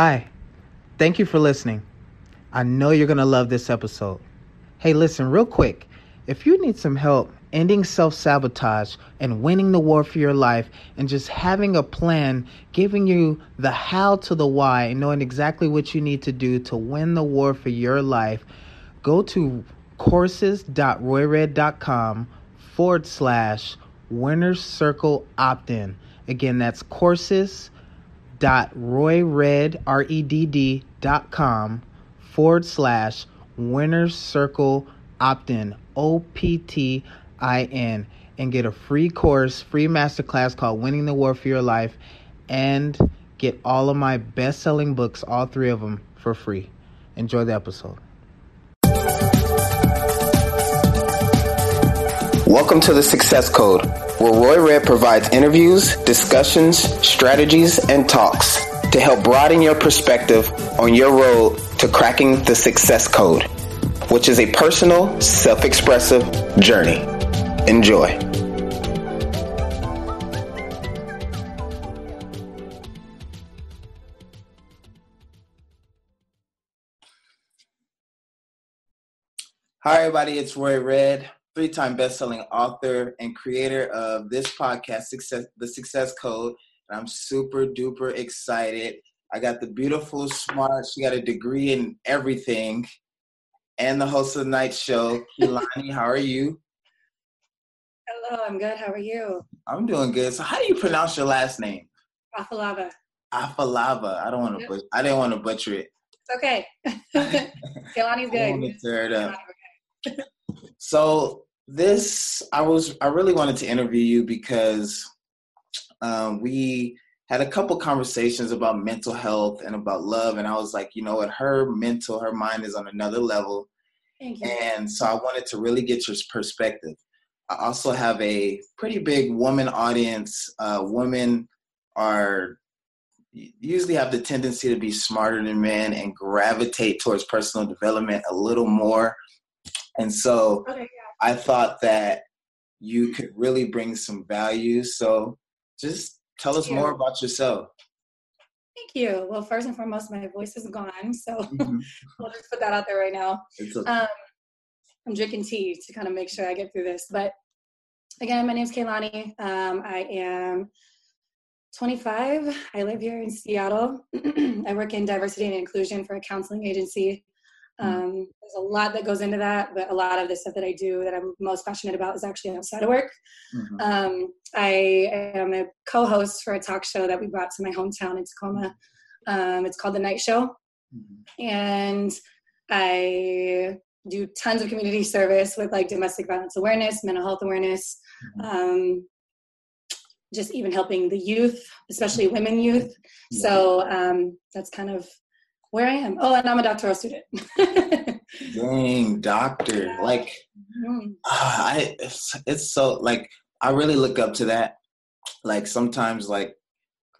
Hi, thank you for listening. I know you're going to love this episode. Hey, listen, real quick. If you need some help ending self sabotage and winning the war for your life, and just having a plan, giving you the how to the why, and knowing exactly what you need to do to win the war for your life, go to courses.royredd.com forward slash winners circle opt in. Again, that's courses.royredd.com forward slash winners circle opt in. O P T I N. And get a free course, free masterclass called Winning the War for Your Life, and get all of my best selling books, all three of them, for free. Enjoy the episode. Welcome to the Success Code, where Roy Redd provides interviews, discussions, strategies, and talks to help broaden your perspective on your road to cracking the Success Code, which is a personal, self expressive journey. Enjoy. Hi, everybody. It's Roy Redd three time best selling author and creator of this podcast, Success, The Success Code. And I'm super duper excited. I got the beautiful, smart, she got a degree in everything, and the host of the night show, Keilani. how are you? Hello, I'm good. How are you? I'm doing good. So, how do you pronounce your last name? Afalava. Afalava. I don't want to. But- I didn't want to butcher it. It's okay. Keilani's good. Let's tear it up. so this I was I really wanted to interview you because um, we had a couple conversations about mental health and about love, and I was like, you know what, her mental, her mind is on another level, and so I wanted to really get your perspective. I also have a pretty big woman audience. Uh, women are usually have the tendency to be smarter than men and gravitate towards personal development a little more. And so okay. I thought that you could really bring some value. So just tell us more about yourself. Thank you. Well, first and foremost, my voice is gone, so mm-hmm. we'll just put that out there right now. Okay. Um, I'm drinking tea to kind of make sure I get through this. But again, my name is Keilani. Um, I am 25. I live here in Seattle. I work in diversity and inclusion for a counseling agency. Mm-hmm. Um, there's a lot that goes into that, but a lot of the stuff that I do that I'm most passionate about is actually outside of work. Mm-hmm. Um, I am a co-host for a talk show that we brought to my hometown in Tacoma. Um, it's called The Night Show, mm-hmm. and I do tons of community service with like domestic violence awareness, mental health awareness, mm-hmm. um, just even helping the youth, especially women youth. So um, that's kind of where I am. Oh, and I'm a doctoral student. Dang, doctor! Like, mm-hmm. uh, I it's, it's so like I really look up to that. Like sometimes, like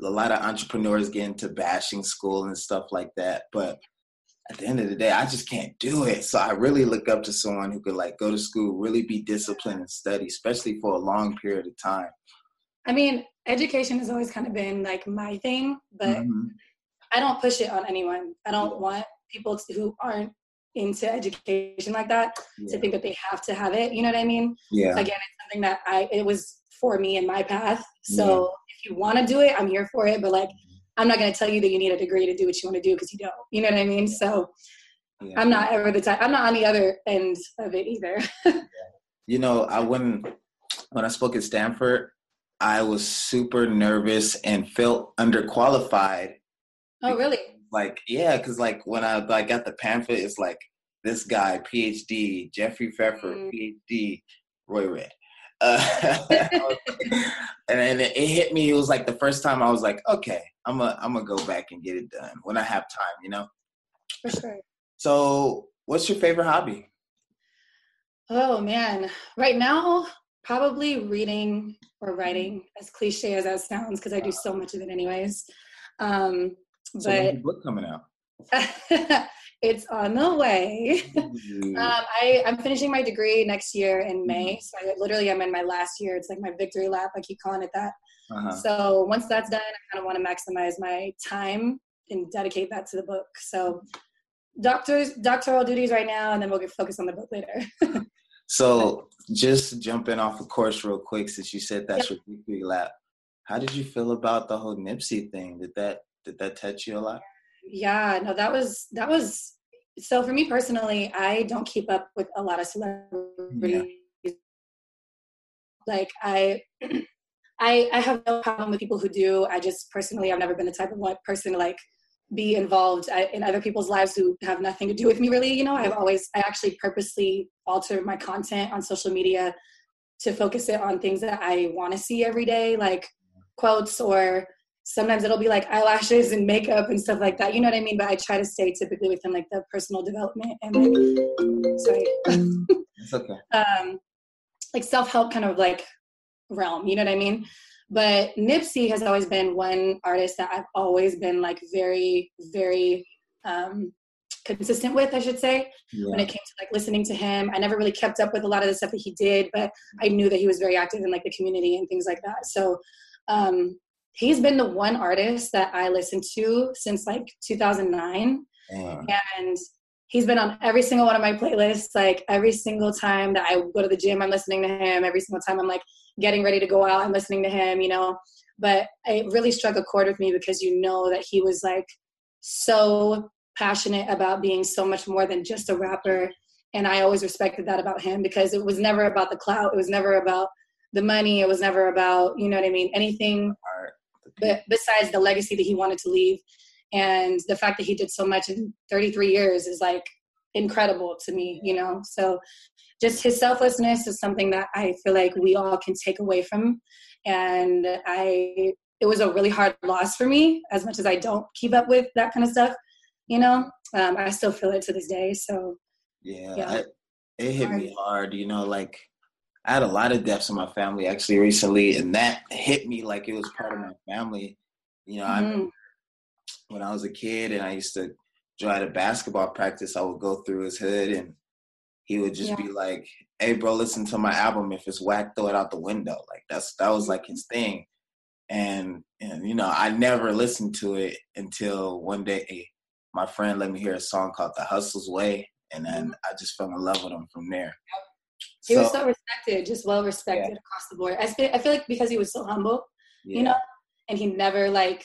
a lot of entrepreneurs get into bashing school and stuff like that, but at the end of the day, I just can't do it. So I really look up to someone who could like go to school, really be disciplined and study, especially for a long period of time. I mean, education has always kind of been like my thing, but mm-hmm. I don't push it on anyone. I don't want people who aren't into education like that yeah. to think that they have to have it. You know what I mean? Yeah. Again, it's something that I it was for me in my path. So yeah. if you want to do it, I'm here for it. But like, I'm not going to tell you that you need a degree to do what you want to do because you don't. You know what I mean? So yeah. I'm not ever the type. I'm not on the other end of it either. you know, I when when I spoke at Stanford, I was super nervous and felt underqualified Oh, really? Like, yeah, because like when I, I got the pamphlet, it's like this guy, PhD, Jeffrey Pfeffer, mm. PhD, Roy Redd. Uh, and then it hit me. It was like the first time I was like, okay, I'm gonna I'm gonna go back and get it done when I have time, you know. For sure. So, what's your favorite hobby? Oh man, right now probably reading or writing. As cliche as that sounds, because I do so much of it anyways. Um, so but book coming out? it's on the way. um, I, I'm finishing my degree next year in May. Mm-hmm. So I literally I'm in my last year. It's like my victory lap. I keep calling it that. Uh-huh. So once that's done, I kind of want to maximize my time and dedicate that to the book. So doctors doctoral duties right now and then we'll get focused on the book later. so just jumping off of course real quick since you said that's yep. your victory lap. How did you feel about the whole Nipsey thing? Did that did that touch you a lot? Yeah, no, that was that was so for me personally, I don't keep up with a lot of celebrities. Yeah. Like I I I have no problem with people who do. I just personally I've never been the type of like person to like be involved in other people's lives who have nothing to do with me really you know i've always i actually purposely alter my content on social media to focus it on things that i want to see every day like quotes or sometimes it'll be like eyelashes and makeup and stuff like that you know what i mean but i try to stay typically within like the personal development and like sorry it's okay um like self-help kind of like realm you know what i mean but Nipsey has always been one artist that I've always been like very, very um, consistent with, I should say, yeah. when it came to like listening to him. I never really kept up with a lot of the stuff that he did, but I knew that he was very active in like the community and things like that. So um, he's been the one artist that I listened to since like 2009. Yeah. And he's been on every single one of my playlists. Like every single time that I go to the gym, I'm listening to him. Every single time I'm like getting ready to go out and listening to him, you know. But it really struck a chord with me because you know that he was like so passionate about being so much more than just a rapper. And I always respected that about him because it was never about the clout. It was never about the money. It was never about, you know what I mean, anything but besides the legacy that he wanted to leave. And the fact that he did so much in 33 years is like incredible to me, you know? So just his selflessness is something that I feel like we all can take away from. And I, it was a really hard loss for me, as much as I don't keep up with that kind of stuff. You know, um, I still feel it to this day. So, yeah, yeah. I, it hit me hard. You know, like I had a lot of deaths in my family actually recently, and that hit me like it was part of my family. You know, mm-hmm. I when I was a kid and I used to drive to basketball practice, I would go through his hood and he would just yeah. be like, "Hey, bro, listen to my album. If it's whack, throw it out the window." Like that's that was like his thing, and and you know I never listened to it until one day my friend let me hear a song called "The Hustle's Way," and then mm-hmm. I just fell in love with him from there. He so, was so respected, just well respected yeah. across the board. I feel, I feel like because he was so humble, yeah. you know, and he never like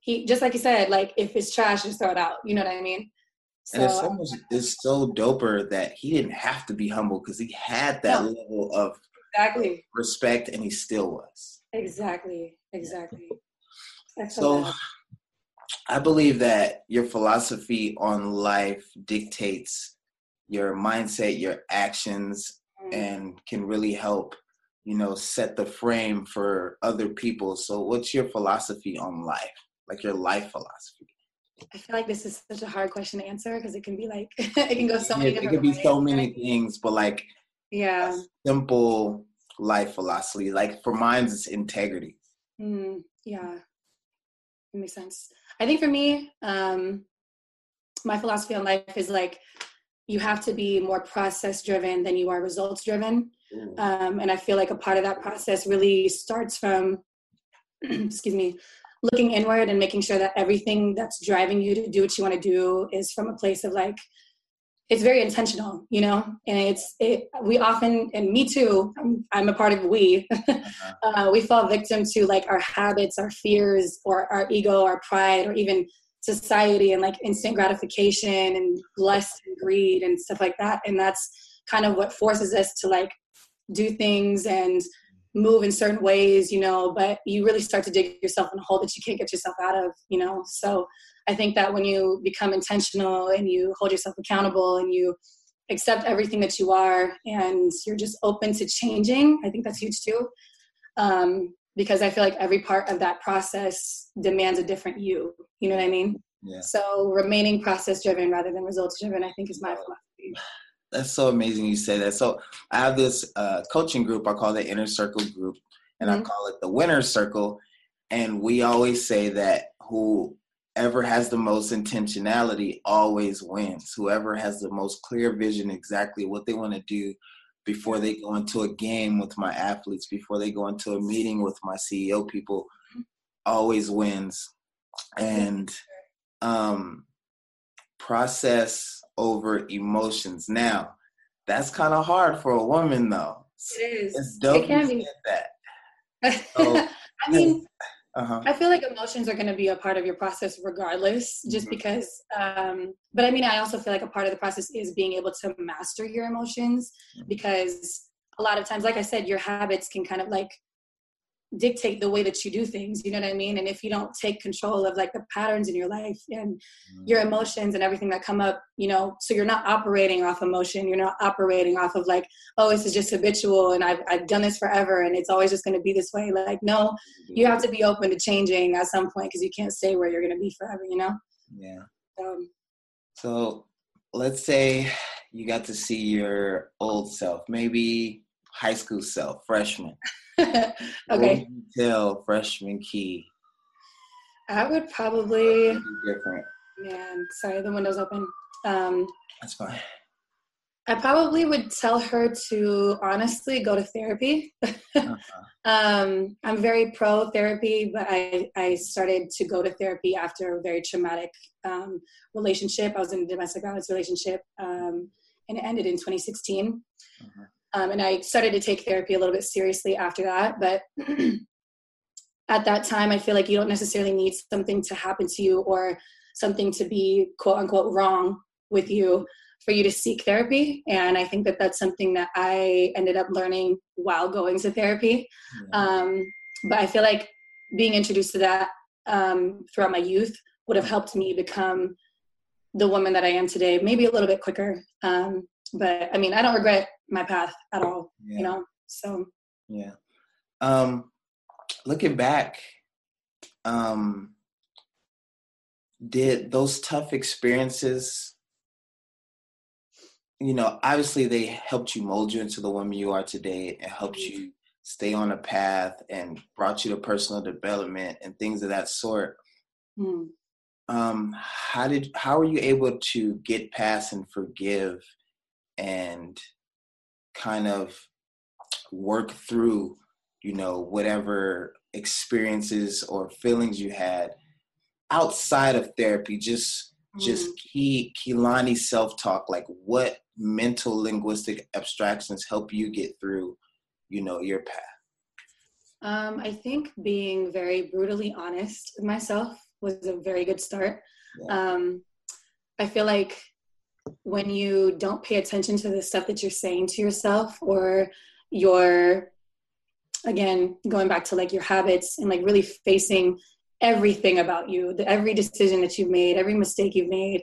he just like you said, like if it's trash, just throw it out. You know what I mean? So, and it's so much it's so doper that he didn't have to be humble because he had that level of exactly respect and he still was. Exactly. Exactly. so I believe that your philosophy on life dictates your mindset, your actions. And can really help, you know, set the frame for other people. So what's your philosophy on life? Like your life philosophy? I feel like this is such a hard question to answer because it can be like it can go so many. It can be so many things, but like yeah, simple life philosophy. Like for mine, it's integrity. Mm, yeah, it makes sense. I think for me, um, my philosophy on life is like you have to be more process driven than you are results driven. Um, and I feel like a part of that process really starts from, excuse me, looking inward and making sure that everything that's driving you to do what you want to do is from a place of like it's very intentional you know and it's it we often and me too i'm, I'm a part of we uh-huh. uh, we fall victim to like our habits our fears or our ego our pride or even society and like instant gratification and lust and greed and stuff like that and that's kind of what forces us to like do things and move in certain ways, you know, but you really start to dig yourself in a hole that you can't get yourself out of, you know. So I think that when you become intentional and you hold yourself accountable and you accept everything that you are and you're just open to changing, I think that's huge too. Um, because I feel like every part of that process demands a different you. You know what I mean? Yeah. So remaining process driven rather than results driven, I think is my philosophy that's so amazing you say that. So I have this uh, coaching group. I call it Inner Circle Group, and mm-hmm. I call it the Winner Circle. And we always say that whoever has the most intentionality always wins. Whoever has the most clear vision, exactly what they want to do before they go into a game with my athletes, before they go into a meeting with my CEO people, always wins. And um, process over emotions. Now, that's kind of hard for a woman, though. It is. It's dope it can be. that. So, I mean, uh-huh. I feel like emotions are going to be a part of your process regardless, just mm-hmm. because. Um, but I mean, I also feel like a part of the process is being able to master your emotions mm-hmm. because a lot of times, like I said, your habits can kind of like dictate the way that you do things you know what i mean? And if you don't take control of like the patterns in your life and mm-hmm. your emotions and everything that come up you know so you're not operating off emotion you're not operating off of like oh this is just habitual and i've, I've done this forever and it's always just going to be this way. Like no you have to be open to changing at some point because you can't stay where you're going to be forever you know? Yeah. Um, so let's say you got to see your old self. Maybe high school self freshman okay. tell freshman Key? I would probably different. Man, sorry, the window's open. Um, That's fine. I probably would tell her to honestly go to therapy. uh-huh. um, I'm very pro therapy, but I, I started to go to therapy after a very traumatic um, relationship. I was in a domestic violence relationship, um, and it ended in 2016. Uh-huh. Um, and I started to take therapy a little bit seriously after that. But at that time, I feel like you don't necessarily need something to happen to you or something to be quote unquote wrong with you for you to seek therapy. And I think that that's something that I ended up learning while going to therapy. Um, but I feel like being introduced to that um, throughout my youth would have helped me become the woman that I am today, maybe a little bit quicker. Um, but I mean, I don't regret my path at all, yeah. you know? So. Yeah. Um, looking back, um, did those tough experiences, you know, obviously they helped you mold you into the woman you are today and helped mm-hmm. you stay on a path and brought you to personal development and things of that sort. Mm. Um, how did how were you able to get past and forgive and kind of work through, you know, whatever experiences or feelings you had outside of therapy, just mm. just key Keilani self-talk, like what mental linguistic abstractions help you get through, you know, your path? Um, I think being very brutally honest with myself was a very good start. Yeah. Um, I feel like when you don't pay attention to the stuff that you're saying to yourself or your again going back to like your habits and like really facing everything about you the, every decision that you've made every mistake you've made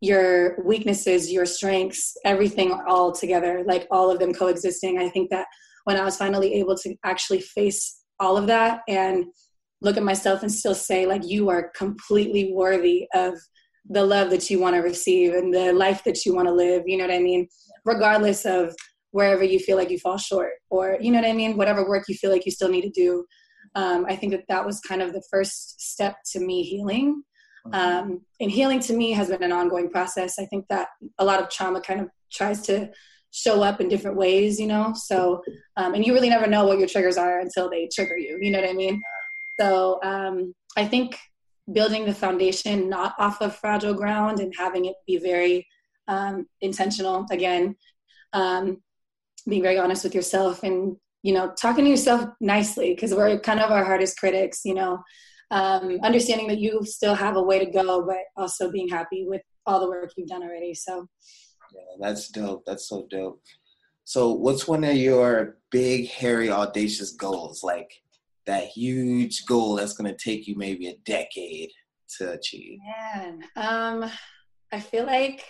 your weaknesses your strengths everything all together like all of them coexisting. I think that when i was finally able to actually face all of that and look at myself and still say like you are completely worthy of the love that you want to receive and the life that you want to live you know what i mean? Regardless of wherever you feel like you fall short or you know what i mean? Whatever work you feel like you still need to do. Um, i think that that was kind of the first step to me healing. Mm-hmm. um, and healing to me has been an ongoing process. I think that a lot of trauma kind of tries to show up in different ways you know? So um, and you really never know what your triggers are until they trigger you you know what i mean? So um, i think building the foundation not off of fragile ground and having it be very um, intentional again um, being very honest with yourself and you know talking to yourself nicely because we're kind of our hardest critics you know um, understanding that you still have a way to go but also being happy with all the work you've done already. So. Yeah that's dope. That's so dope. So what's one of your big hairy audacious goals? Like that huge goal that's going to take you maybe a decade to achieve? Man, um, I feel like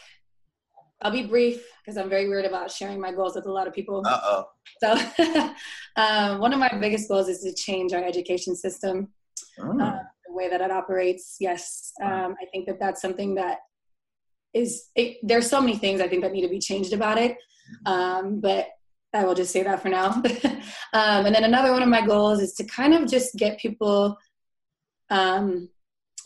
I'll be brief because I'm very weird about sharing my goals with a lot of people. Uh oh. So, um, one of my biggest goals is to change our education system, oh. uh, the way that it operates. Yes, um, I think that that's something that is. It, there's so many things I think that need to be changed about it, mm-hmm. um, but I will just say that for now. um, and then another one of my goals is to kind of just get people um,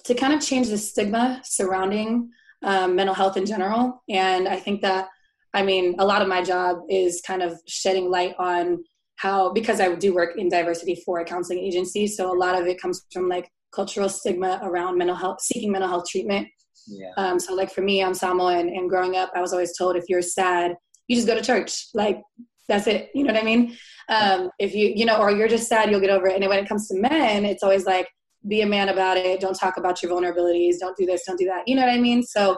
to kind of change the stigma surrounding um, mental health in general. And I think that, I mean, a lot of my job is kind of shedding light on how, because I do work in diversity for a counseling agency, so a lot of it comes from like cultural stigma around mental health, seeking mental health treatment. Yeah. Um, so like for me, I'm Samoan and growing up, I was always told if you're sad, you just go to church. Like that's it. You know what I mean? Um, if you, you know, or you're just sad, you'll get over it. And when it comes to men, it's always like, be a man about it. Don't talk about your vulnerabilities. Don't do this. Don't do that. You know what I mean? So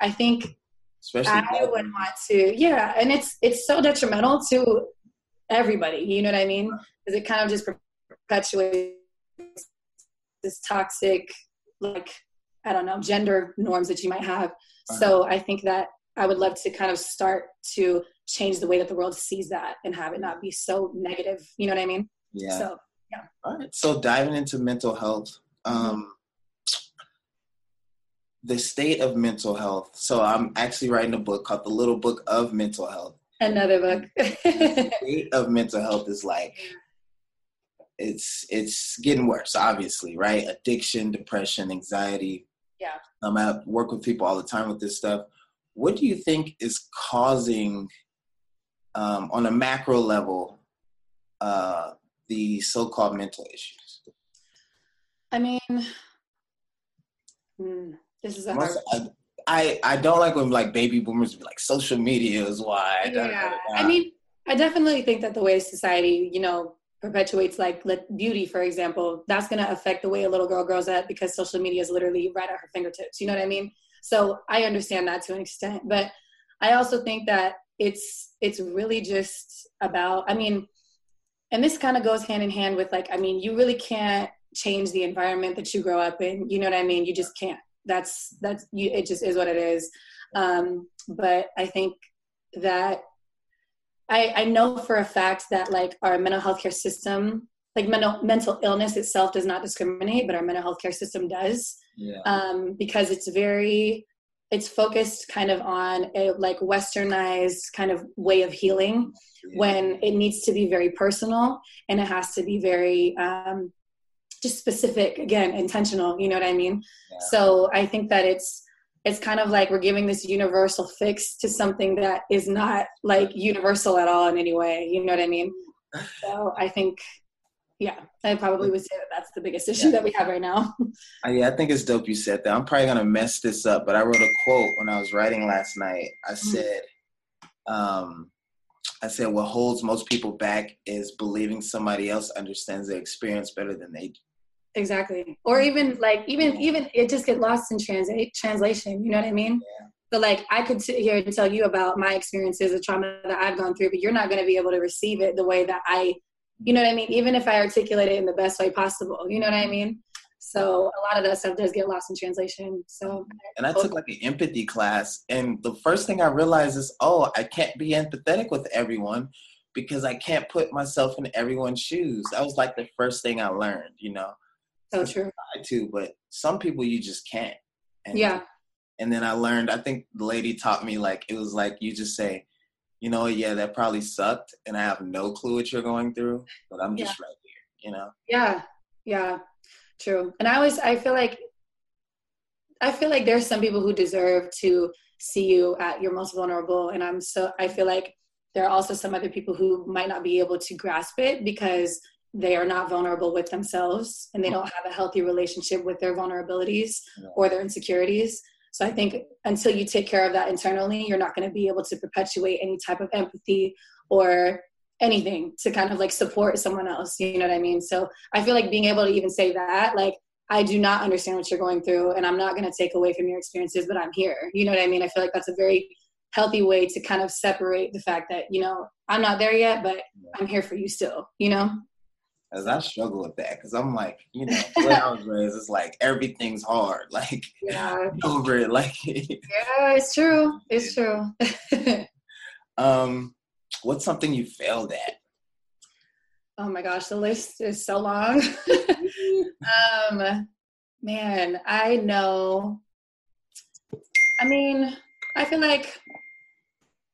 I think Especially I would want to, yeah. And it's, it's so detrimental to everybody. You know what I mean? Because it kind of just perpetuates this toxic, like, I don't know, gender norms that you might have. Uh-huh. So I think that I would love to kind of start to change the way that the world sees that and have it not be so negative. You know what I mean? Yeah. So yeah. All right. So diving into mental health, um, the state of mental health. So I'm actually writing a book called The Little Book of Mental Health. Another book. the state of mental health is like it's it's getting worse, obviously, right? Addiction, depression, anxiety. Yeah. Um, I work with people all the time with this stuff. What do you think is causing, um, on a macro level, uh, the so-called mental issues? I mean, hmm, this is a hard. I, I, I don't like when like baby boomers be like social media is why. Yeah, I mean, I definitely think that the way society, you know, perpetuates like beauty, for example, that's going to affect the way a little girl grows up because social media is literally right at her fingertips. You know what I mean? So I understand that to an extent, but I also think that it's it's really just about. I mean, and this kind of goes hand in hand with like i mean you really can't change the environment that you grow up in you know what i mean you just can't that's that's you it just is what it is um but i think that i i know for a fact that like our mental health care system like mental mental illness itself does not discriminate but our mental health care system does yeah. um because it's very it's focused kind of on a like westernized kind of way of healing yeah. when it needs to be very personal and it has to be very um, just specific again intentional you know what i mean yeah. so i think that it's it's kind of like we're giving this universal fix to something that is not like universal at all in any way you know what i mean so i think yeah, I probably would say that that's the biggest issue yeah. that we have right now. Uh, yeah, I think it's dope you said that. I'm probably gonna mess this up, but I wrote a quote when I was writing last night. I mm-hmm. said, um, I said, what holds most people back is believing somebody else understands their experience better than they do. Exactly. Or even like even even it just get lost in translate translation. You know what I mean? Yeah. So like I could sit here and tell you about my experiences of trauma that I've gone through, but you're not going to be able to receive it the way that I you know what I mean? Even if I articulate it in the best way possible, you know what I mean? So a lot of that stuff does get lost in translation. So and I took like an empathy class, and the first thing I realized is, oh, I can't be empathetic with everyone because I can't put myself in everyone's shoes. That was like the first thing I learned, you know. So true. I too, but some people you just can't. And, yeah. And then I learned. I think the lady taught me like it was like you just say, you know, yeah, that probably sucked, and I have no clue what you're going through, but I'm just yeah. right here, you know. Yeah, yeah, true. And I always, I feel like, I feel like there's some people who deserve to see you at your most vulnerable, and I'm so, I feel like there are also some other people who might not be able to grasp it because they are not vulnerable with themselves and they hmm. don't have a healthy relationship with their vulnerabilities or their insecurities so I think until you take care of that internally, you're not going to be able to perpetuate any type of empathy or anything to kind of like support someone else. You know what I mean? So I feel like being able to even say that, like, I do not understand what you're going through, and I'm not going to take away from your experiences, but I'm here. You know what I mean? I feel like that's a very healthy way to kind of separate the fact that, you know, I'm not there yet, but I'm here for you still, you know? As I struggle with that because I'm like, you know, when I was raised, it's like everything's hard. Like, yeah. over it. Like, yeah, it's true. It's true. um, what's something you failed at? Oh my gosh, the list is so long. um, man, I know. I mean, I feel like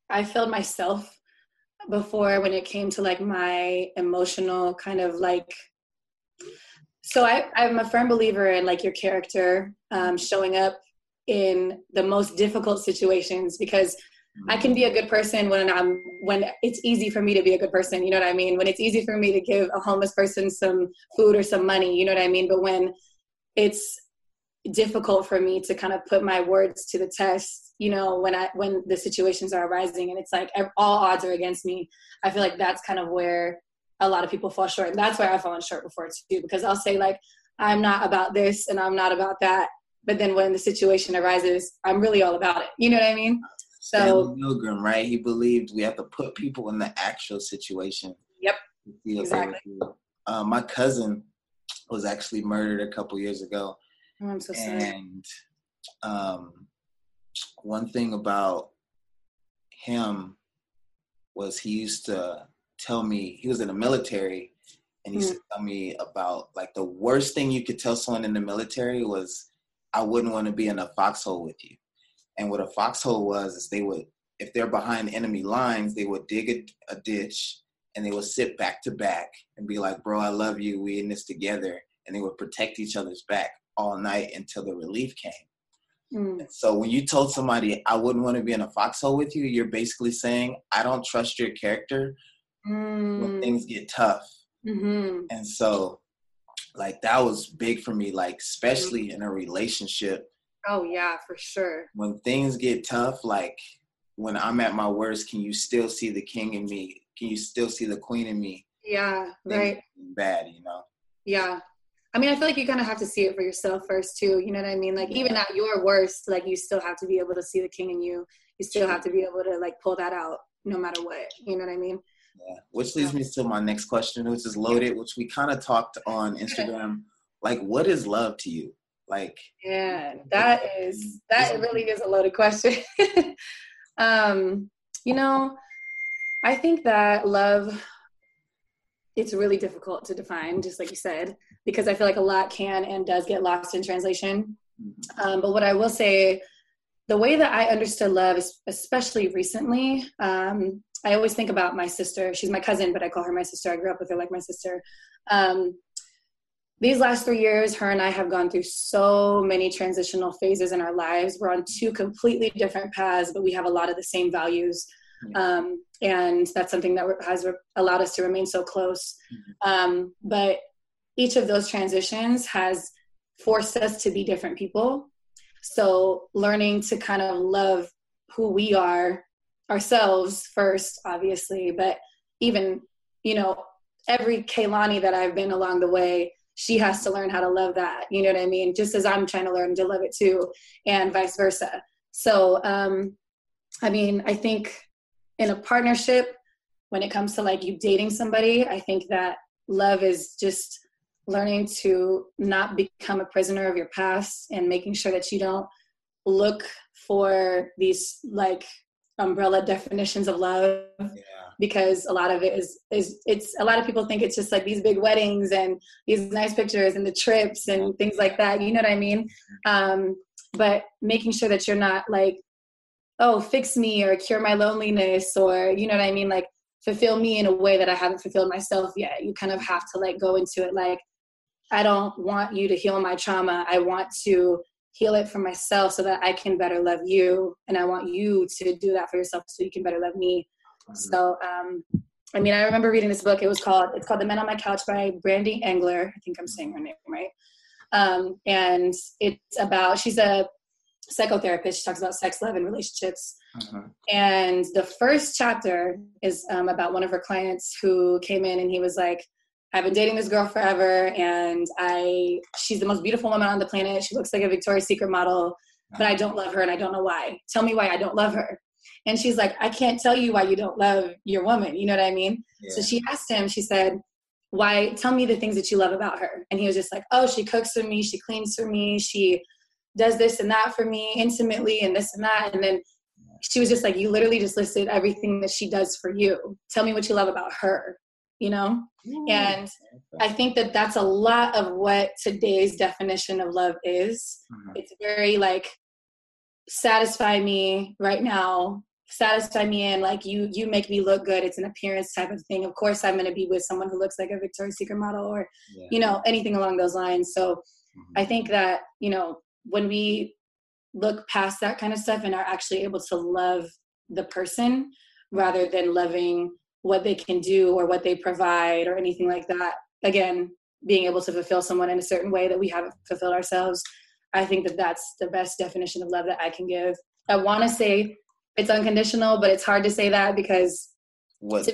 I failed myself before when it came to like my emotional kind of like so I, i'm a firm believer in like your character um, showing up in the most difficult situations because I can be a good person when I'm when it's easy for me to be a good person. You know what I mean? When it's easy for me to give a homeless person some food or some money. You know what I mean? But when it's difficult for me to kind of put my words to the test you know when i when the situations are arising and it's like all odds are against me i feel like that's kind of where a lot of people fall short and that's where i've fallen short before too because i'll say like i'm not about this and i'm not about that but then when the situation arises i'm really all about it you know what i mean so Milgram, right? He believed we have to put people in the actual situation. Yep. Exactly. Uh, my cousin was actually murdered a couple years ago. Oh, I'm so sorry. And um, one thing about him was he used to tell me he was in the military and he used mm. to tell me about like the worst thing you could tell someone in the military was I wouldn't want to be in a foxhole with you. And what a foxhole was is they would, if they're behind enemy lines, they would dig a, a ditch and they would sit back to back and be like, "Bro, I love you. We in this together." And they would protect each other's back all night until the relief came. Mm. So when you told somebody, "I wouldn't want to be in a foxhole with you," you're basically saying, "I don't trust your character mm. when things get tough." Mm-hmm. And so, like that was big for me, like especially in a relationship Oh yeah, for sure. When things get tough, like when I'm at my worst, can you still see the king in me? Can you still see the queen in me? Yeah, right. Bad, you know. Yeah. I mean, I feel like you kind of have to see it for yourself first, too. You know what I mean? Like, even at your worst, like, you still have to be able to see the king in you. You still have to be able to, like, pull that out no matter what. You know what I mean? Yeah. Which leads me to my next question, which is loaded, which we kind of talked on Instagram. like, what is love to you? Like, yeah, that is that really is a loaded question. um, you know, I think that love it's really difficult to define, just like you said, because I feel like a lot can and does get lost in translation. Mm-hmm. Um, but what I will say, the way that I understood love, is especially recently, um, I always think about my sister. She's my cousin, but I call her my sister. I grew up with her like my sister. Um, these last three years, her and I have gone through so many transitional phases in our lives. We're on two completely different paths, but we have a lot of the same values. Um, and that's something that has allowed us to remain so close. Mm-hmm. Um, but each of those transitions has forced us to be different people. So learning to kind of love who we are ourselves first, obviously, but even, you know, every Keilani that I've been along the way she has to learn how to love that you know what i mean just as i'm trying to learn to love it too and vice versa so um i mean i think in a partnership when it comes to like you dating somebody i think that love is just learning to not become a prisoner of your past and making sure that you don't look for these like umbrella definitions of love yeah. because a lot of it is is it's a lot of people think it's just like these big weddings and these nice pictures and the trips and things like that you know what i mean? Um, but making sure that you're not like oh fix me or cure my loneliness or you know what i mean like fulfill me in a way that i haven't fulfilled myself yet you kind of have to like go into it like i don't want you to heal my trauma i want to heal it for myself so that I can better love you. And I want you to do that for yourself so you can better love me. So, um, I mean, I remember reading this book. It was called, it's called The Men on My Couch by Brandy Engler. I think I'm saying her name right. Um, and it's about, she's a psychotherapist. She talks about sex, love, and relationships. Uh-huh. And the first chapter is um, about one of her clients who came in and he was like, I've been dating this girl forever, and I she's the most beautiful woman on the planet. She looks like a Victoria's Secret model, but I don't love her, and I don't know why. Tell me why I don't love her. And she's like, I can't tell you why you don't love your woman. You know what I mean? Yeah. So she asked him. She said, "Why? Tell me the things that you love about her." And he was just like, "Oh, she cooks for me. She cleans for me. She does this and that for me intimately, and this and that." And then she was just like, "You literally just listed everything that she does for you. Tell me what you love about her." you know Ooh. and i think that that's a lot of what today's definition of love is mm-hmm. it's very like satisfy me right now satisfy me and like you you make me look good it's an appearance type of thing of course i'm going to be with someone who looks like a victoria's secret model or yeah. you know anything along those lines so mm-hmm. i think that you know when we look past that kind of stuff and are actually able to love the person rather than loving what they can do or what they provide or anything like that again being able to fulfill someone in a certain way that we haven't fulfilled ourselves. I think that that's the best definition of love that I can give. I want to say it's unconditional, but it's hard to say that because what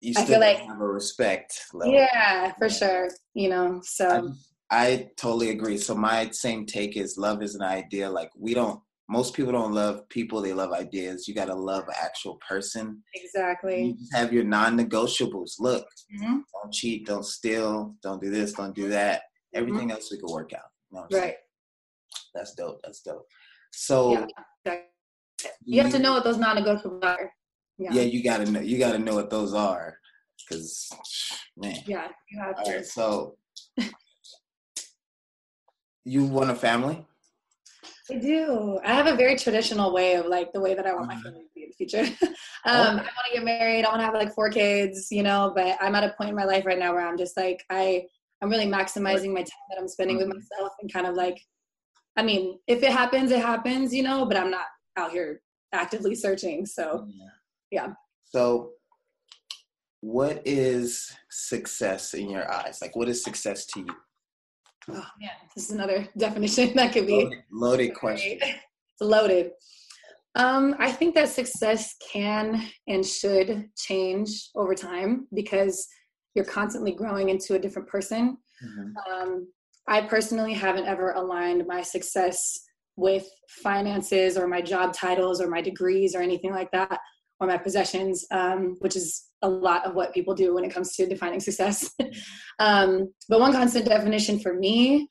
you still I feel like have a respect level. Yeah, for sure. You know, so I, I totally agree. So my same take is love is an idea. Like we don't most people don't love people, they love ideas. You gotta love an actual person. Exactly. You have your non negotiables. Look, mm-hmm. don't cheat, don't steal, don't do this, don't do that. Mm-hmm. Everything mm-hmm. else we can work out. You know right. Saying? That's dope. That's dope. So yeah. you have to know what those non negotiables are. Yeah. yeah, you gotta know. You gotta know what those are, because man. Yeah, you have All to. Right, so you want a family? I do. I have a very traditional way of like the way that I want my mm-hmm. family to be in the future. um, I want to get married. I want to have like four kids, you know. But I'm at a point in my life right now where I'm just like I I'm really maximizing my time that I'm spending with mm-hmm. myself and kind of like, I mean, if it happens, it happens, you know. But I'm not out here actively searching. So yeah yeah so what is success in your eyes like what is success to you oh man this is another definition that could be loaded, loaded question. It's loaded. Um, I think that success can and should change over time because you're constantly growing into a different person. Mm-hmm. Um, I personally haven't ever aligned my success with finances or my job titles or my degrees or anything like that or my possessions, um, which is a lot of what people do when it comes to defining success. um, but one constant definition for me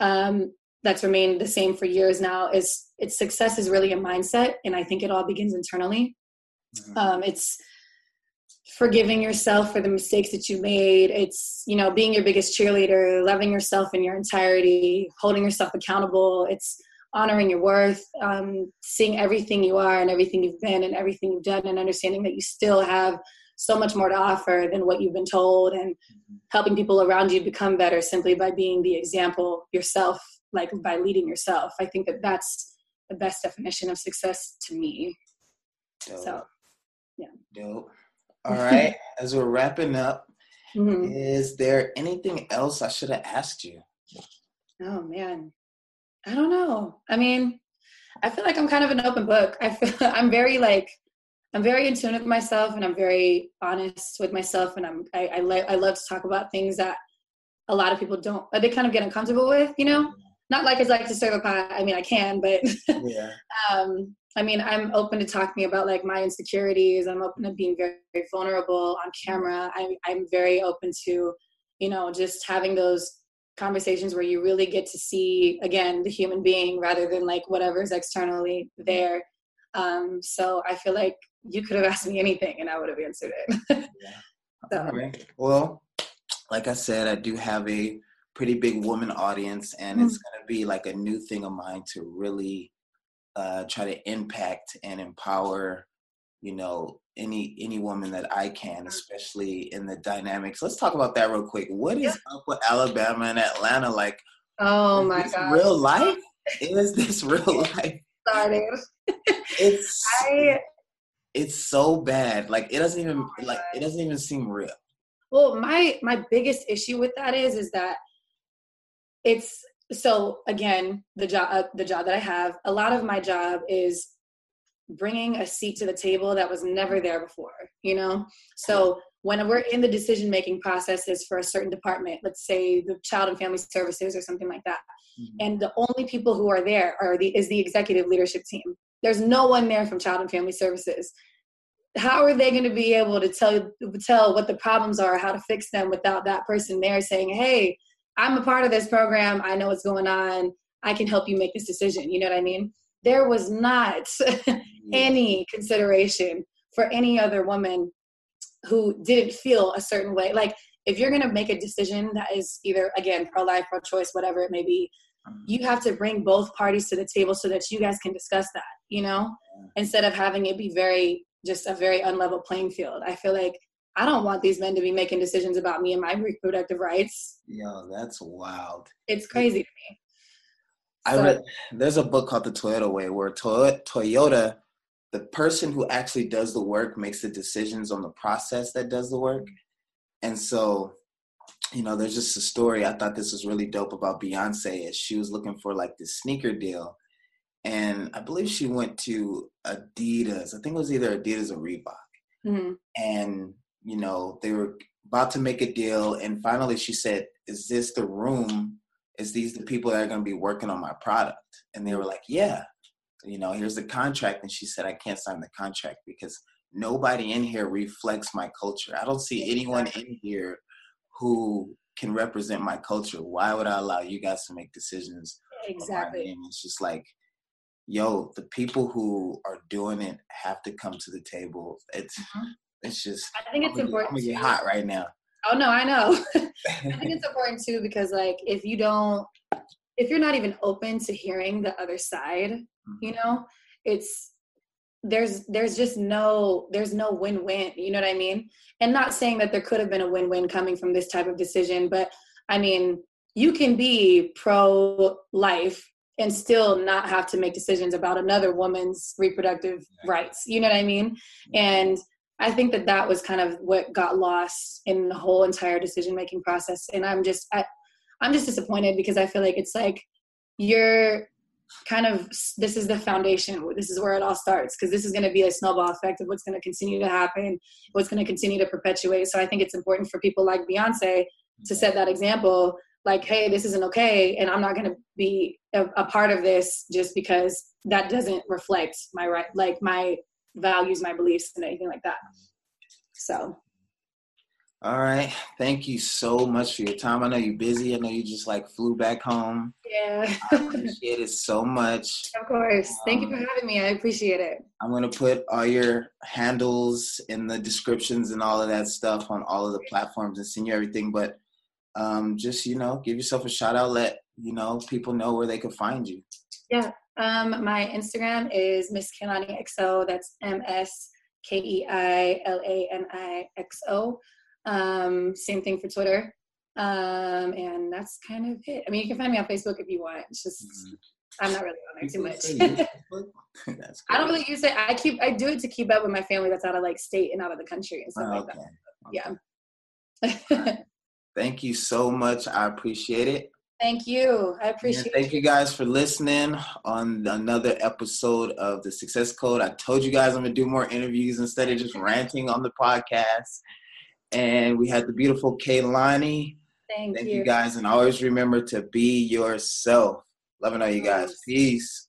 um, that's remained the same for years now is it's success is really a mindset, and I think it all begins internally. Mm-hmm. Um, it's forgiving yourself for the mistakes that you made it's you know being your biggest cheerleader loving yourself in your entirety holding yourself accountable it's honoring your worth, um, seeing everything you are and everything you've been and everything you've done, and understanding that you still have so much more to offer than what you've been told, and mm-hmm. helping people around you become better simply by being the example yourself, like by leading yourself. I think that that's the best definition of success to me. Dope. So, yeah. Dope. All right. As we're wrapping up, mm-hmm. is there anything else I should have asked you? Oh man. I don't know. I mean, I feel like I'm kind of an open book. I feel I'm very like I'm very in tune with myself and I'm very honest with myself and I'm I I, I love to talk about things that a lot of people don't they kind of get uncomfortable with, you know? Not like I'd like to serve a pie. I mean I can, but yeah. um I mean I'm open to talking about like my insecurities. I'm open to being very, very vulnerable on camera. I I'm very open to, you know, just having those conversations where you really get to see again the human being rather than like whatever's externally there um, so i feel like you could have asked me anything and i would have answered it so. right. well like i said i do have a pretty big woman audience and mm-hmm. it's going to be like a new thing of mine to really uh, try to impact and empower you know any any woman that I can, especially in the dynamics. Let's talk about that real quick. What is yeah. up with Alabama and Atlanta? Like, oh my god, real life? is this real life? Started. it's I. It's so bad. Like it doesn't even oh like it doesn't even seem real. Well, my my biggest issue with that is is that it's so again the job uh, the job that I have. A lot of my job is bringing a seat to the table that was never there before you know? So when we're in the decision making processes for a certain department let's say the child and family services or something like that mm-hmm. and the only people who are there are the is the executive leadership team. There's no one there from child and family services. How are they going to be able to tell tell what the problems are how to fix them without that person there saying hey i'm a part of this program. I know what's going on. I can help you make this decision. You know what i mean there was not any consideration for any other woman who didn't feel a certain way. Like if you're going to make a decision that is either again pro-life, pro-choice, whatever it may be, mm-hmm. you have to bring both parties to the table so that you guys can discuss that. You know, instead of having it be very just a very unlevel playing field. I feel like I don't want these men to be making decisions about me and my reproductive rights. Yo, that's wild. It's crazy to me. I read there's a book called The Toyota Way where Toyota, the person who actually does the work makes the decisions on the process that does the work. And so you know, there's just a story. I thought this was really dope about Beyonce as she was looking for like this sneaker deal. And I believe she went to Adidas. I think it was either Adidas or Reebok. Mm-hmm. And, you know, they were about to make a deal. And finally she said, Is this the room? Is these the people that are going to be working on my product? And they were like, Yeah. You know, here's the contract. And she said, I can't sign the contract because nobody in here reflects my culture. I don't see anyone in here who can represent my culture. Why would I allow you guys to make decisions? Exactly. It's just like, yo, the people who are doing it have to come to the table. It's mm-hmm. it's just. I think it's I'm important. I'm gonna get hot right now. Oh no, I know. I think it's important too because like if you don't, if you're not even open to hearing the other side, mm-hmm. you know, it's there's there's just no there's no win-win you know what i mean and not saying that there could have been a win-win coming from this type of decision but i mean you can be pro life and still not have to make decisions about another woman's reproductive rights you know what i mean and i think that that was kind of what got lost in the whole entire decision making process. And i'm just I, i'm just disappointed because i feel like it's like you're kind of this is the foundation. This is where it all starts. Because this is going to be a snowball effect of what's going to continue to happen what's going to continue to perpetuate. So i think it's important for people like beyonce to set that example like hey this isn't okay and i'm not going to be a, a, part of this just because that doesn't reflect my right like my values my beliefs and anything like that so all right. Thank you so much for your time. I know you're busy. I know you just like flew back home. Yeah. I appreciate it so much. Of course. Um, Thank you for um, having me. I appreciate it. I'm going to put all your handles in the descriptions and all of that stuff on all of the platforms and send you everything. But um, just, you know, give yourself a shout out. Let, you know, people know where they can find you. Yeah. Um, my Instagram is Miss Keilani XO. That's M S K E I L A N I X O. Um, same thing for Twitter. Um, and that's kind of it. I mean, you can find me on Facebook if you want. It's just mm-hmm. I'm not really on there too much. I don't really use it. I keep I do it to keep up with my family that's out of like state and out of the country and stuff oh, like that. Yeah. thank you so much. I appreciate it. Thank you. I appreciate yeah, Thank you guys for listening on another episode of the Success Code. I told you guys I'm gonna do more interviews instead of just ranting on the podcast. And we had the beautiful Keilani. Thank, Thank you. you guys. And always remember to be yourself. Loving all you guys. Peace.